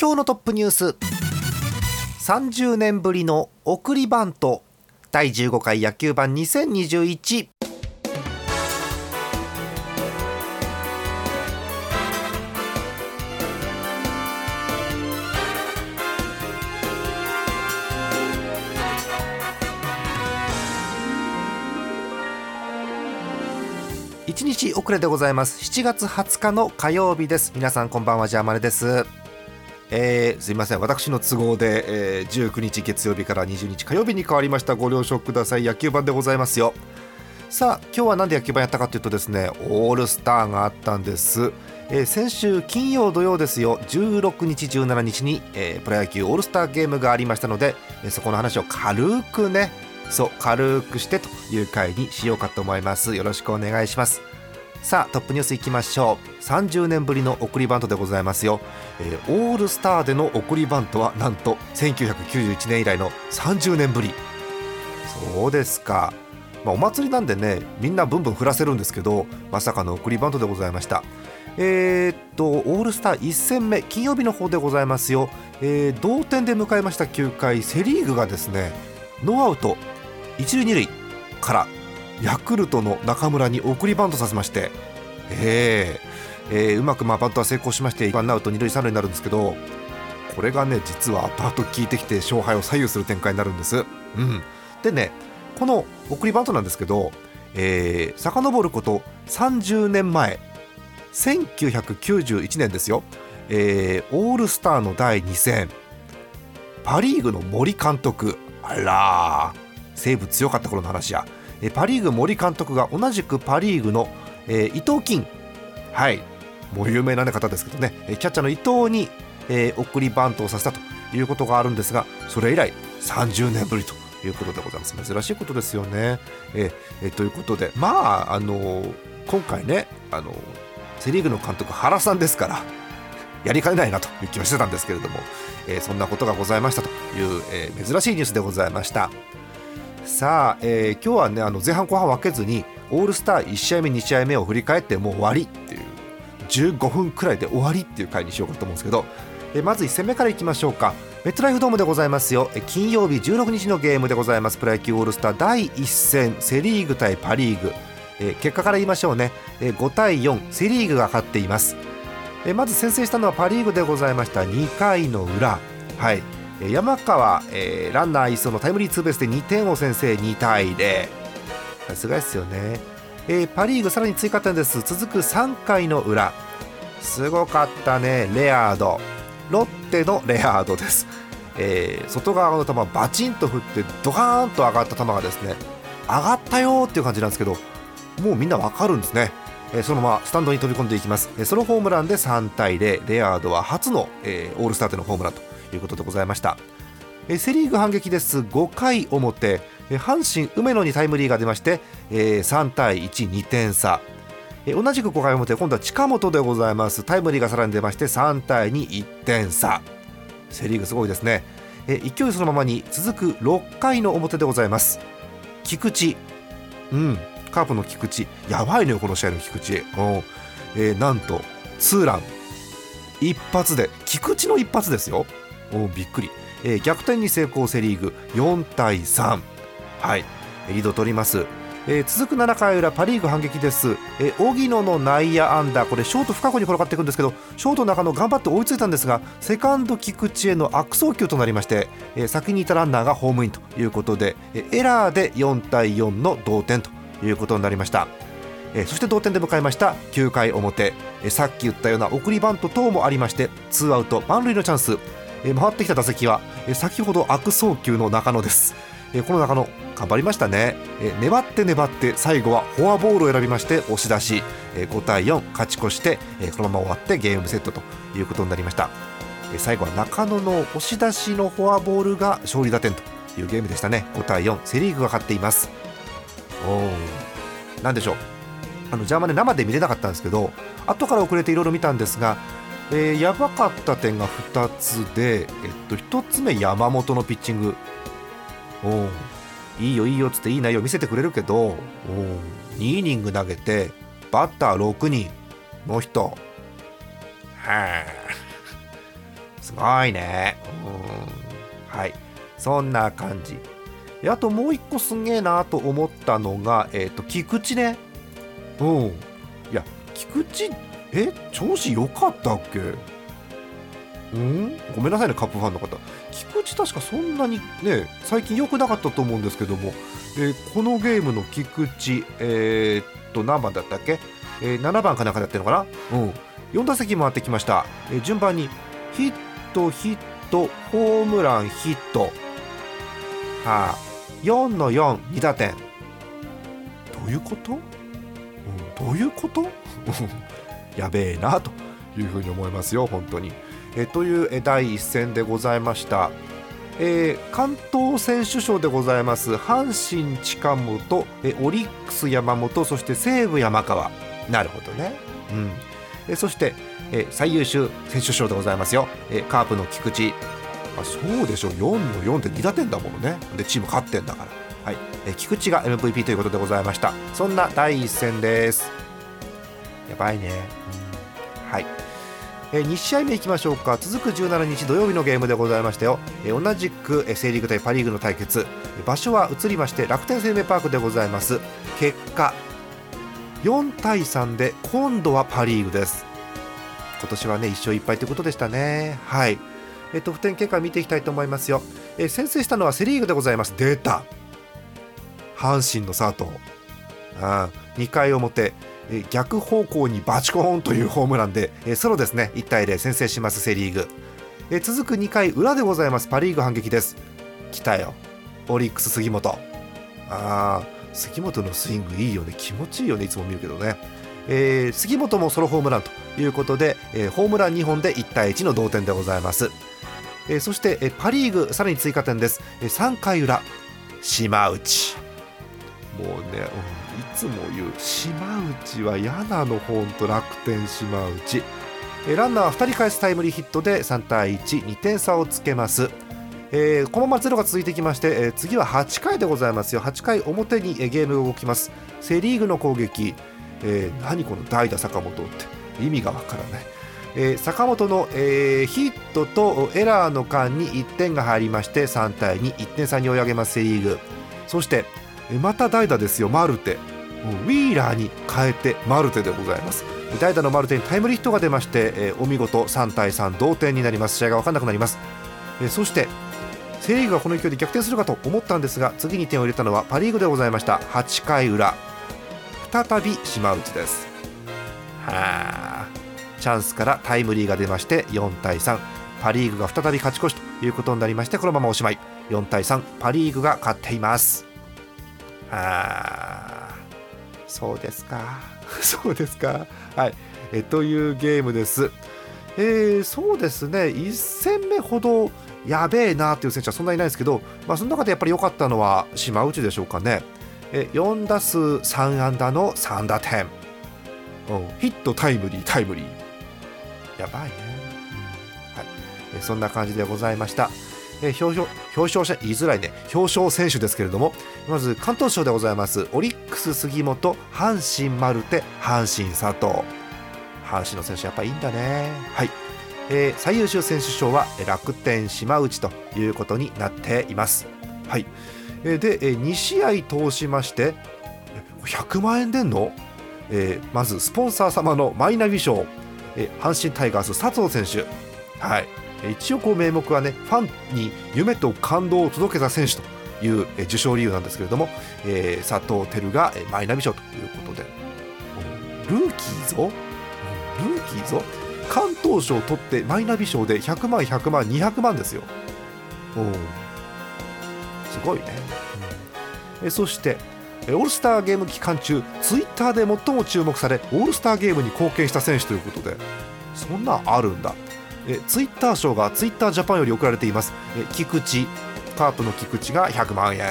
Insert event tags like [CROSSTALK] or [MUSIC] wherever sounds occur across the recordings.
今日のトップニュース。30年ぶりの送りバント。第15回野球盤20211日遅れでございます。7月20日の火曜日です。皆さんこんばんはジャーマネです。えー、すいません。私の都合で、えー、19日月曜日から20日火曜日に変わりました。ご了承ください。野球盤でございますよ。さあ今日は何で野球盤やったかというとですねオールスターがあったんです、えー、先週金曜土曜ですよ。16日17日に、えー、プロ野球オールスターゲームがありましたので、えー、そこの話を軽くねそう軽くしてという回にしようかと思います。よろしくお願いします。さあトップニュースいきましょう。30年ぶりの送りバントでございますよ、えー、オールスターでの送りバントはなんと1991年以来の30年ぶり。そうですか、まあ、お祭りなんでねみんなブンブン振らせるんですけどまさかの送りバントでございました。えー、っとオールスター1戦目金曜日の方でございますよ、えー、同点で迎えました9回セ・リーグがですねノーアウト一塁二塁からヤクルトの中村に送りバントさせまして、えーえ、うまくまあバントは成功しましてワンアウト二塁三塁になるんですけどこれがね実は後々効いてきて勝敗を左右する展開になるんです。うん、でねこの送りバントなんですけど、えー、遡ること30年前1991年ですよ、えー、オールスターの第2戦パ・リーグの森監督。あら西武強かった頃の話や。パ・リーグ森監督が同じくパ・リーグの、え、伊藤金はいもう有名な、方ですけどねキャッチャーの伊藤に、え、送りバントをさせたということがあるんですがそれ以来30年ぶりということでございます珍しいことですよね。えー、ということでまああの、今回ねあの、セ・リーグの監督原さんですからやりかねないなという気はしてたんですけれども、えー、そんなことがございましたという、えー、珍しいニュースでございました。さあ、えー、今日はねあの前半後半分けずにオールスター1試合目2試合目を振り返ってもう終わりっていう15分くらいで終わりっていう回にしようかと思うんですけど、えー、まず1戦目からいきましょうか。メットライフドームでございますよ。金曜日16日のゲームでございます。プロ野球オールスター第1戦セ・リーグ対パ・リーグ、えー、結果から言いましょうね、えー、5対4セ・リーグが勝っています、えー、まず先制したのはパ・リーグでございました。2回の裏。はい。山川、えー、ランナー一走のタイムリーツーベースで2点を先制2対0さすがですよね、えー、パ・リーグさらに追加点です。続く3回の裏。すごかったねレアード。ロッテのレアードです、えー、外側の球バチンと振ってドカーンと上がった球がですね上がったよっていう感じなんですけどもうみんなわかるんですね。えそのままスタンドに飛び込んでいきます、えソロホームランで3対0レアードは初の、えー、オールスターでのホームランと。いうことでございました。セ・リーグ反撃です。5回表阪神梅野にタイムリーが出まして3対12点差。同じく5回表今度は近本でございます。タイムリーがさらに出まして3対21点差。セ・リーグすごいですね。勢いそのままに続く6回の表でございます。菊池。うん。カープの菊池。やばいのよこの試合の菊池、えー、なんとツーラン。一発で菊池の一発ですよ。おびっくり、えー、逆転に成功セ・リーグ4対3はい。リード取ります、えー、続く7回裏パ・リーグ反撃です、えー、荻野の内野安打。これショート深くに転がっていくんですけどショート中野頑張って追いついたんですがセカンド菊池への悪送球となりまして、えー、先にいたランナーがホームインということで、えー、エラーで4対4の同点ということになりました。えそして同点で迎えました9回表、えさっき言ったような送りバント等もありましてツーアウト満塁のチャンス。え回ってきた打席は、え先ほど悪送球の中野です、えこの中野頑張りましたね、え粘って粘って最後はフォアボールを選びまして押し出し、え5対4勝ち越して、えこのまま終わってゲームセットということになりました。最後は中野の押し出しのフォアボールが勝利打点というゲームでしたね。5対4セ・リーグが勝っています。おお何でしょう。あのジャーマネ生で見れなかったんですけど後から遅れていろいろ見たんですが、えー、やばかった点が2つで、えっと、1つ目山本のピッチング。おおいいよいいよっつっていい内容見せてくれるけどお2イニング投げてバッター6人。の人。はあすごいね。う。んはい。そんな感じ。あともう一個すげえなと思ったのが、えっ、と菊池ね。う。んいや菊池え調子良かったっけ？うん？ごめんなさいねカップファンの方。菊池確かそんなにね最近良くなかったと思うんですけども、えー、このゲームの菊池えー、っと何番だったっけ、えー、7番かなんかやってるのかな？うん。4打席回ってきました、えー、順番にヒットヒットホームランヒット。はあ4の42打点。どういうこと、うん、どういうこと？[LAUGHS] やべえなというふうに思いますよ本当に。えという第1戦でございました。えー、関東選手賞でございます。阪神近本えオリックス山本そして西武山川。なるほどね、うん。えそして、え最優秀選手賞でございますよ、えカープの菊池。あそうでしょう。4の4って2打点だものね。でチーム勝ってんだから、はい。え菊池が MVP ということでございました。そんな第1戦です。やばいね、はい。えー、2試合目いきましょうか。続く17日土曜日のゲームでございましたよ、えー、同じく、えー、セ・リーグ対パ・リーグの対決。場所は移りまして楽天生命パークでございます。結果4対3で今度はパ・リーグです。今年はね1勝1敗ということでしたね。はい、え、得点結果見ていきたいと思いますよ、え、先制したのはセ・リーグでございます。出た。阪神の佐藤。あ2回表。逆方向にバチコーンというホームランでソロですね。1対0先制しますセ・リーグ。続く2回裏でございますパ・リーグ反撃です。来たよ。オリックス杉本。あー杉本のスイングいいよね。気持ちいいよねいつも見るけどね、えー、杉本もソロホームランということで、え、ホームラン2本で1対1の同点でございます、え、そして、えパ・リーグさらに追加点です、え3回裏島内。もうね、いつも言う島内は嫌なのほんと楽天島内。ランナーは2人返すタイムリーヒットで3対12点差をつけます、えー、このままゼロが続いてきまして、えー、次は8回でございますよ。8回表に、えゲームが動きます。セ・リーグの攻撃、えー、何この代打坂本って。意味がわからない。えー、坂本の、えー、ヒットとエラーの間に1点が入りまして3対21点差に追い上げますセ・リーグ。そしてまた代打ですよマルテ。ウィーラーに変えてマルテでございます。代打のマルテにタイムリーヒットが出まして、えお見事3対3同点になります。試合が分からなくなります、えそしてセ・リーグがこの勢いで逆転するかと思ったんですが次に点を入れたのはパ・リーグでございました。8回裏。再び島内です。はあ。チャンスからタイムリーが出まして4対3パ・リーグが再び勝ち越しということになりましてこのままおしまい。4対3パ・リーグが勝っています。あ。そうですか。[LAUGHS] そうですか。はい。えというゲームです。えー、そうですね。1戦目ほどやべえなという選手はそんなにいないですけど、まあ、その中でやっぱり良かったのは島内でしょうかね。え4打数3安打の3打点、うん、ヒットタイムリータイムリー。やばいね、はい。えそんな感じでございました。えー、表彰者言いづらいね。表彰選手ですけれどもまず関東賞でございますオリックス杉本阪神マルテ阪神佐藤。阪神の選手やっぱいいんだね。はい、えー、最優秀選手賞は楽天島内ということになっています。はい、えー、で、えー、2試合通しまして100万円出んの、えー、まずスポンサー様のマイナビ賞、えー、阪神タイガース佐藤選手。はい。一応こう名目はねファンに夢と感動を届けた選手という受賞理由なんですけれども、えー、佐藤輝がマイナビ賞ということで。ルーキーぞルーキーぞ関東賞を取ってマイナビ賞で100万100万200万ですよ。すごいね、うん、えそしてオールスターゲーム期間中ツイッターで最も注目されオールスターゲームに貢献した選手ということでそんなんあるんだ。えツイッター賞がツイッタージャパンより贈られています。え菊池カープの菊池が100万円。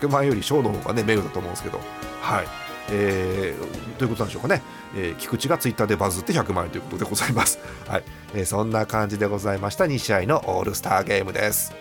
100万円より賞の方がね名誉だと思うんですけど。はい。えー、ということなんでしょうかね、えー、菊池がツイッターでバズって100万円ということでございます、はい。えー、そんな感じでございました。2試合のオールスターゲームです。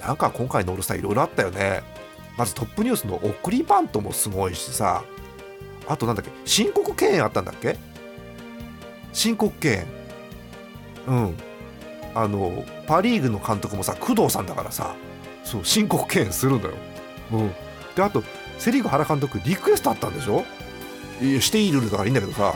なんか今回のオールスターいろいろあったよね。まずトップニュースの送りバントもすごいしさ。あとなんだっけ申告敬遠あったんだっけ？申告敬遠うん。あのパ・リーグの監督もさ工藤さんだからさそう申告敬遠するんだよ、うん、であとセ・リーグ原監督リクエストあったんでしょ？いやしていいルールだからいいんだけどさ、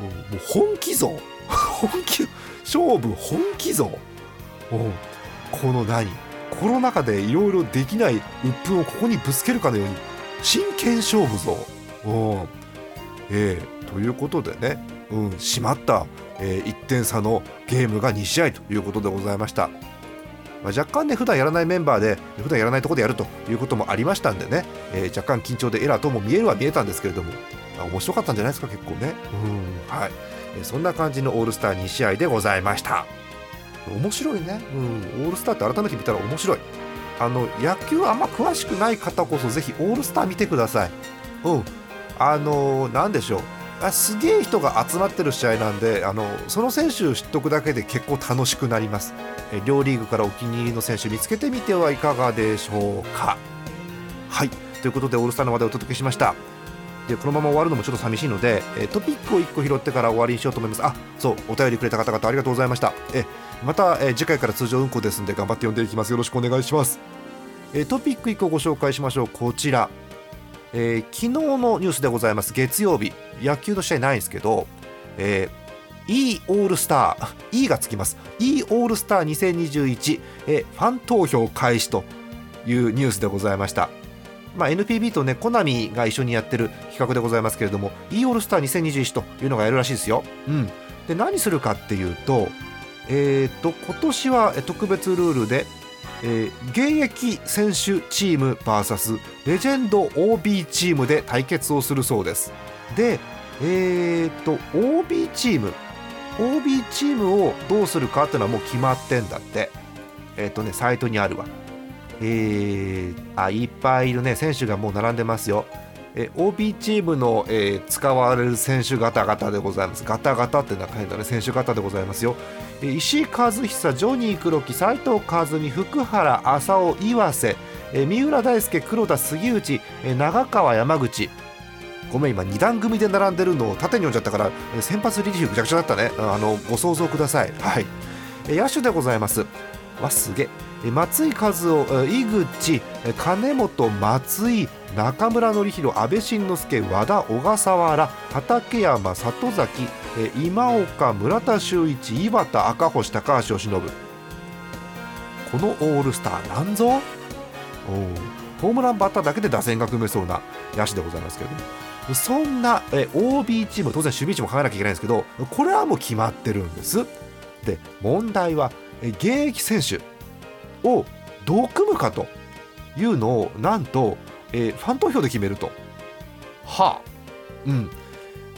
うん、もう本気ぞ [LAUGHS] 本気勝負本気ぞ、うん、この何？コロナ禍でいろいろできない鬱憤をここにぶつけるかのように真剣勝負ぞ。うん。えー、ということでね、うん、しまった、えー、1点差のゲームが2試合ということでございました。まあ、若干ね普段やらないメンバーで普段やらないところでやるということもありましたんでね、えー、若干緊張でエラーとも見えるは見えたんですけれども、まあ、面白かったんじゃないですか結構ね。うん。はい、えー、そんな感じのオールスター2試合でございました。面白いね、うん、オールスターって改めて見たら面白い。あの野球あんま詳しくない方こそぜひオールスター見てください。うん。あのー、でしょうあすげえ人が集まってる試合なんであのその選手を知っておくだけで結構楽しくなります。え両リーグからお気に入りの選手見つけてみてはいかがでしょうか。はい。ということでオールスターの話題をお届けしました。でこのまま終わるのもちょっと寂しいので、えトピックを1個拾ってから終わりにしようと思います。あそうお便りくれた方々ありがとうございました。えまた、え次回から通常運行ですので頑張って読んでいきます。よろしくお願いします。えトピック1個ご紹介しましょう。こちら。えー、昨日のニュースでございます。月曜日。野球の試合ないんですけど、えー、E オールスター E がつきます。E オールスター2021、え、ファン投票開始というニュースでございました。まあ、NPB とねコナミが一緒にやってる企画でございますけれども E オールスター2021というのがやるらしいですよ、うん、で何するかっていうとえーと今年は特別ルールでえー、現役選手チーム VS レジェンド OB チームで対決をするそうです。でえー、と OB チーム OB チームをどうするかっていうのはもう決まってんだって。えっ、とねサイトにあるわ。えー、あいっぱいいるね。選手がもう並んでますよ。え OB チームの、えー、使われる選手方々でございます。ガタガタって中にだね、選手方でございますよ。え石井和久、ジョニー黒木、斉藤和美、福原、浅尾、岩瀬、え三浦大輔、黒田、杉内、え長川、山口。ごめん、今、2段組で並んでるのを縦に読んじゃったから、え先発リリーフぐちゃぐちゃだったね。あのご想像ください。はい。え野手でございます。わ、すげえ。松井和夫、井口、金本、松井、中村紀弘安倍晋之助和田小笠原畠山里崎今岡村田修一井端赤星高橋由伸このオールスターなんぞ？ホームランバッターだけで打線が組めそうな野手でございますけども。そんな OB チーム当然守備位置も考えなきゃいけないんですけどこれはもう決まってるんです。で問題は現役選手。をどう組むかというのをなんとえー、ファン投票で決めると。はあ、うん。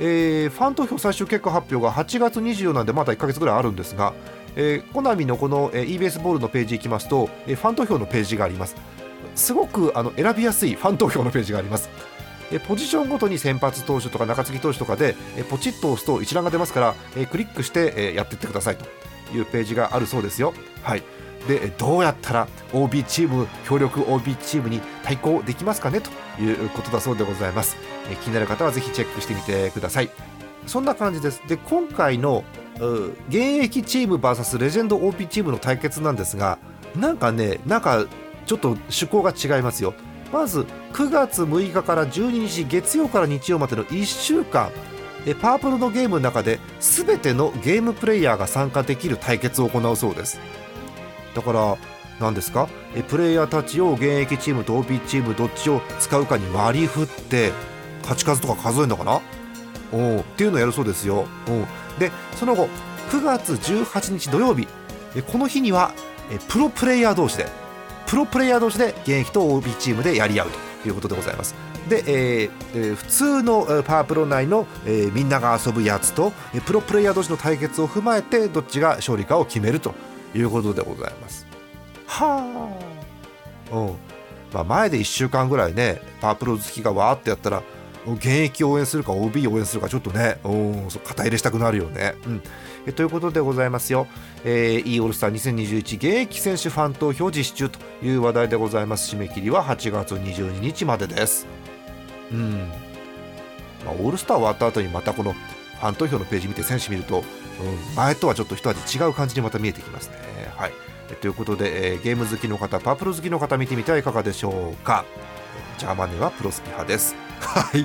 えー、ファン投票最終結果発表が8月24なんでまだ1か月ぐらいあるんですが、えー、コナミのこの、えー、EBS ボールのページ行きますと、えー、ファン投票のページがあります。すごくあの選びやすいファン投票のページがあります。えポジションごとに先発投手とか中継ぎ投手とかでえポチッと押すと一覧が出ますから、えクリックして、えやっていってくださいというページがあるそうですよ。はいでどうやったら OB チーム協力 OB チームに対抗できますかね？ということだそうでございます。気になる方はぜひチェックしてみてください。そんな感じです。で今回の現役チーム VS レジェンド OB チームの対決なんですがなんかねなんかちょっと趣向が違いますよ。まず9月6日から12日月曜から日曜までの1週間パープルのゲームの中で全てのゲームプレイヤーが参加できる対決を行うそうです。だから何ですか？えプレイヤーたちを現役チームと OB チームどっちを使うかに割り振って勝ち数とか数えるのかな？おっていうのをやるそうですよ。お。でその後9月18日土曜日。この日にはプロプレイヤー同士でプロプレイヤー同士で現役と OB チームでやり合うということでございます。で、えーえー普通のパワープロ内の、えーみんなが遊ぶやつとプロプレイヤー同士の対決を踏まえてどっちが勝利かを決めるということでございます。はあ、うん。まあ、前で1週間ぐらいねパワープロ好きがわーってやったら現役応援するか OB 応援するかちょっとねうんそう肩入れしたくなるよね。うん。えということでございますよ、えー、e オールスター2021現役選手ファン投票実施中という話題でございます。締め切りは8月22日までです。うん、まあ、オールスター終わった後にまたこのファン投票のページ見て選手見ると、うん、前とはちょっと一味違う感じにまた見えてきますね。はい。えということで、えーゲーム好きの方パープル好きの方見てみてはいかがでしょうか。ジャーマネはプロスピ派です。はい、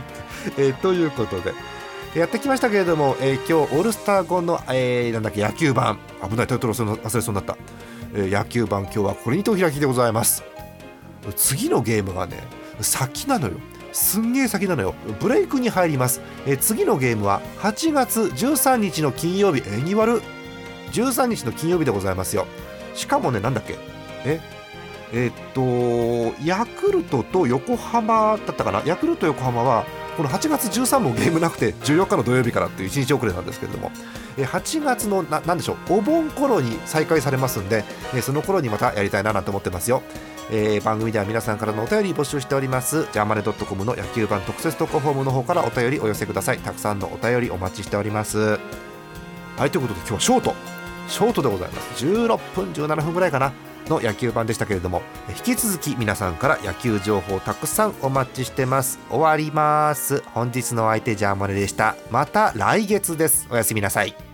えーということでやってきましたけれども、えー今日オールスター後の、えーなんだっけ野球版。危ないタイトル忘れ忘れそうになった、えー野球版今日はこれにてお開きでございます。次のゲームがね先なのよすんげえ先なのよ。ブレイクに入ります、えー次のゲームは8月13日の金曜日えーに割る13日の金曜日でございますよ。しかもねなんだっけ？え？えーっとヤクルトと横浜だったかな？ヤクルト横浜はこの8月13もゲームなくて14日の土曜日からっていう1日遅れなんですけれども。え8月のななんでしょう？お盆頃に再開されますんで、えその頃にまたやりたいななんて思ってますよ、えー番組では皆さんからのお便り募集しております。ジャーマネドットコムの野球版特設投稿フォームの方からお便りお寄せください。たくさんのお便りお待ちしております。はいということで今日はショート。ショートでございます。16分17分ぐらいかな。の野球版でしたけれどもえ引き続き皆さんから野球情報たくさんお待ちしてます。終わります。本日の相手ジャーマネでした。また来月です。おやすみなさい。